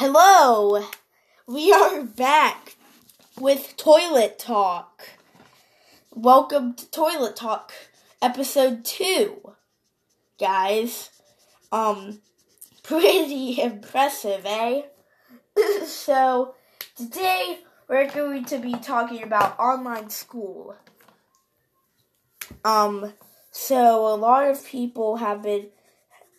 Hello! We are back with Toilet Talk. Welcome to Toilet Talk, episode 2. Guys, um, pretty impressive, eh? so, today we're going to be talking about online school. Um, so a lot of people have been,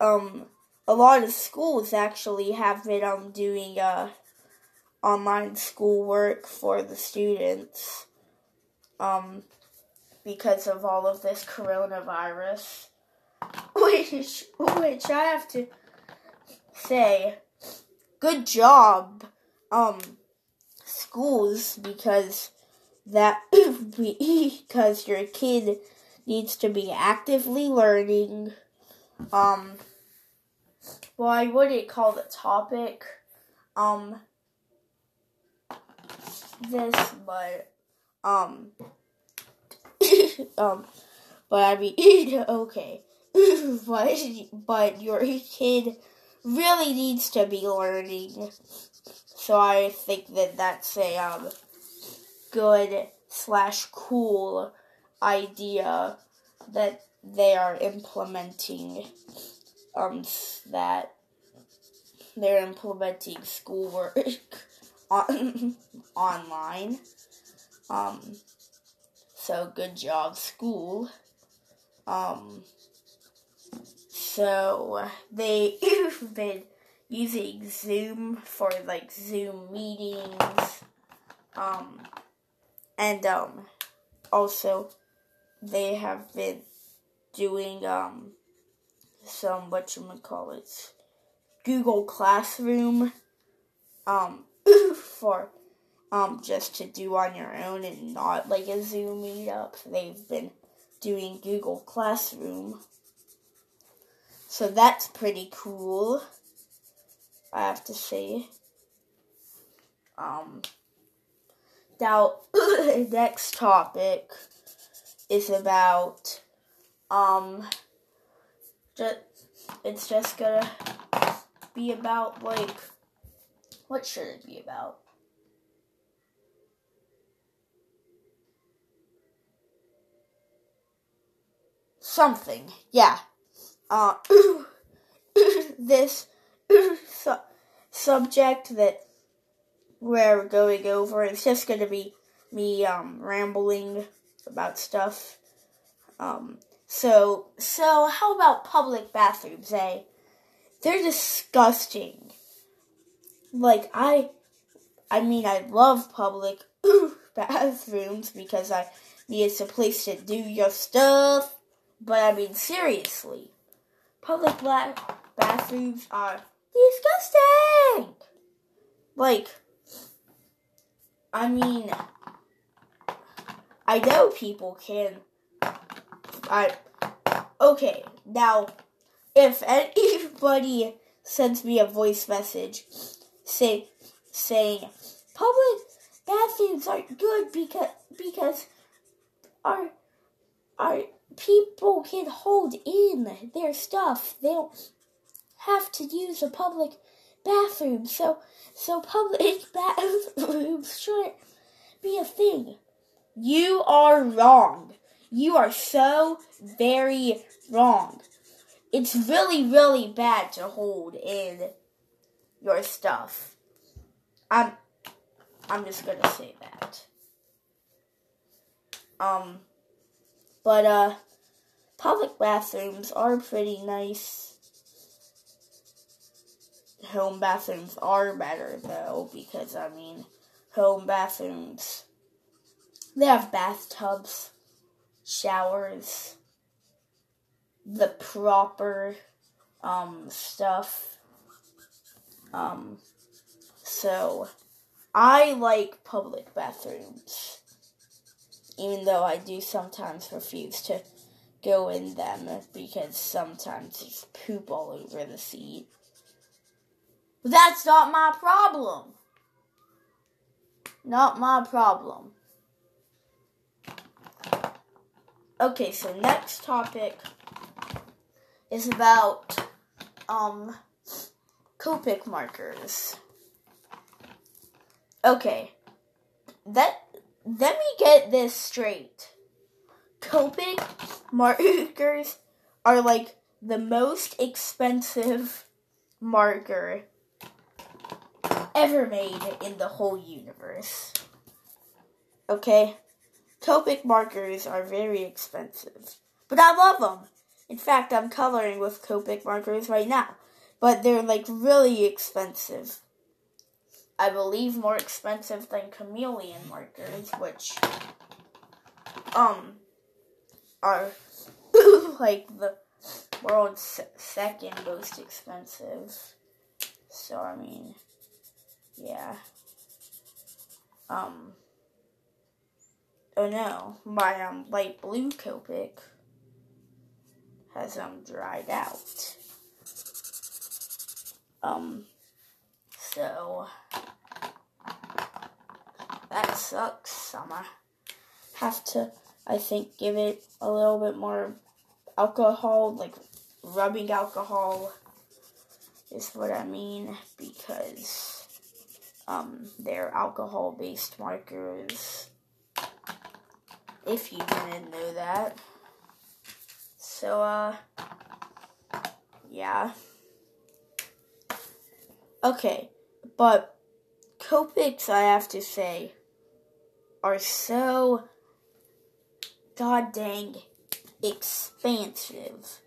um, a lot of schools actually have been um doing uh online schoolwork for the students um because of all of this coronavirus which which I have to say good job um schools because that because your kid needs to be actively learning um well, I wouldn't call the topic um this, but um um but I mean okay. but but your kid really needs to be learning. So I think that that's a um good slash cool idea that they are implementing um that they're implementing schoolwork on online. Um so good job school. Um so they've been using Zoom for like Zoom meetings. Um and um also they have been doing um some what you would call it Google Classroom um for um just to do on your own and not like a Zoom meetup. They've been doing Google Classroom. So that's pretty cool. I have to say. Um now next topic is about um it's just gonna be about like what should it be about? Something, yeah. Uh, this su- subject that we're going over is just gonna be me um rambling about stuff. Um, so, so how about public bathrooms, eh? They're disgusting. Like I I mean I love public bathrooms because I mean it's a place to do your stuff, but I mean seriously. Public bathrooms are disgusting. Like I mean I know people can I okay now if anybody sends me a voice message say saying public bathrooms aren't good because because our our people can hold in their stuff. They don't have to use a public bathroom. So so public bathrooms shouldn't be a thing. You are wrong you are so very wrong. It's really, really bad to hold in your stuff. I'm I'm just gonna say that. Um but uh public bathrooms are pretty nice. Home bathrooms are better though, because I mean home bathrooms they have bathtubs showers, the proper um, stuff. Um, so I like public bathrooms, even though I do sometimes refuse to go in them because sometimes there's poop all over the seat. But that's not my problem. Not my problem. Okay, so next topic is about um Copic markers. Okay. That let me get this straight. Copic markers are like the most expensive marker ever made in the whole universe. Okay? Copic markers are very expensive, but I love them. In fact, I'm coloring with Copic markers right now, but they're like really expensive. I believe more expensive than chameleon markers, which um are like the world's second most expensive. So I mean, yeah. Um. Oh no, my um light blue Copic has um dried out. Um. So that sucks. I'ma have to, I think, give it a little bit more alcohol, like rubbing alcohol is what I mean because um, they're alcohol based markers. If you didn't know that. So, uh, yeah. Okay, but Copics, I have to say, are so god dang expansive.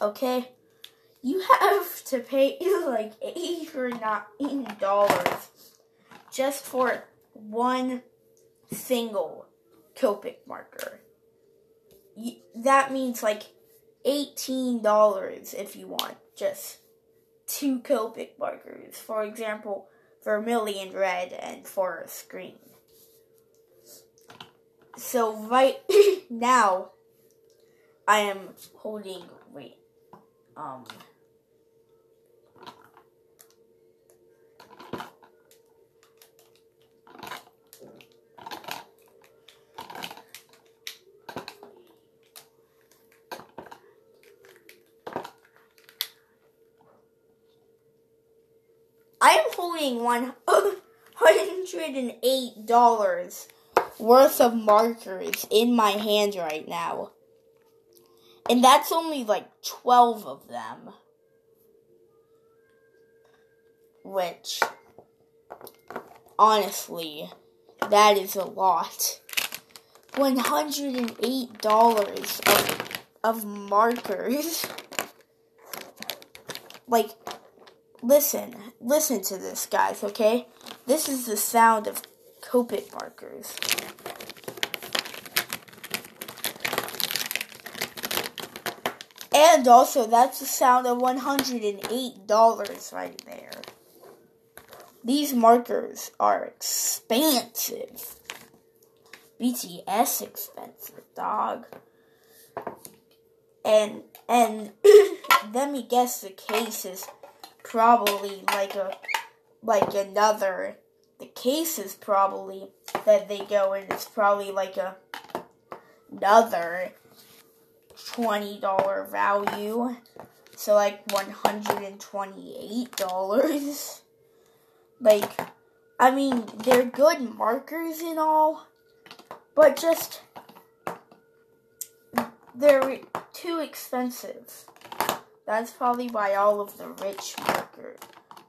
Okay? You have to pay like eight or nine dollars just for one single Copic marker. That means like $18 if you want just two Copic markers. For example, vermilion red and forest green. So right now, I am holding, wait, um, I one hundred and eight dollars worth of markers in my hand right now. And that's only like 12 of them. Which, honestly, that is a lot. $108 of, of markers. Like, listen, listen to this, guys, okay? This is the sound of Copic markers. And also, that's the sound of $108 right there. These markers are expensive. BTS expensive, dog. And and let me guess the case is probably like a like another the case is probably that they go in it's probably like a another twenty dollar value. So like one hundred and twenty eight dollars. Like I mean they're good markers and all, but just they're too expensive. That's probably why all of the rich marker.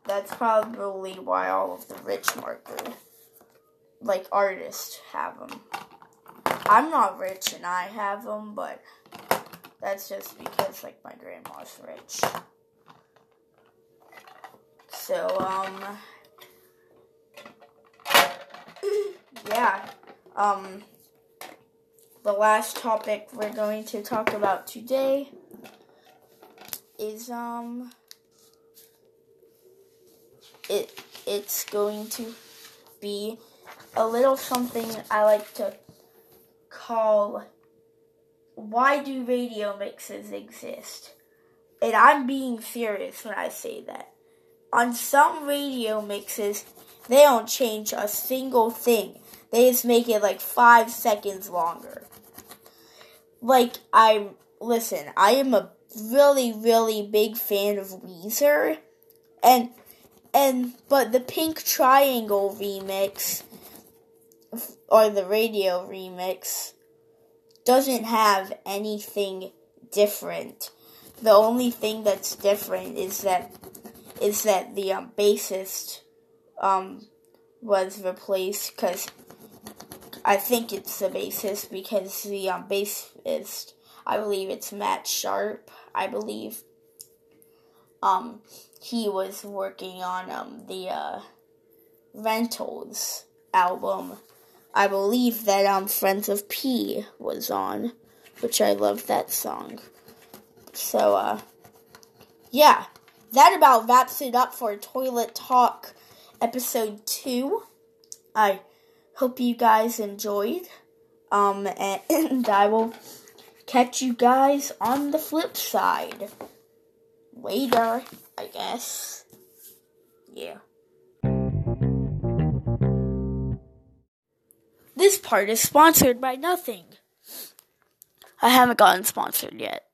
That's probably why all of the rich marker, like artists, have them. I'm not rich and I have them, but that's just because like my grandma's rich. So um, yeah, um, the last topic we're going to talk about today is um it it's going to be a little something I like to call why do radio mixes exist? And I'm being serious when I say that. On some radio mixes, they don't change a single thing. They just make it like five seconds longer. Like, I'm, listen, I am a really, really big fan of Weezer. And and but the Pink Triangle remix or the radio remix doesn't have anything different. The only thing that's different is that is that the um, bassist um, was replaced because I think it's the bassist because the um, bassist I believe it's Matt Sharp I believe um he was working on um the uh, Rentals album I believe that um Friends of P was on, which I love that song. So uh yeah, that about wraps it up for Toilet Talk episode 2. I hope you guys enjoyed. Um and, and I will catch you guys on the flip side. Later, I guess. Yeah. This part is sponsored by nothing. I haven't gotten sponsored yet.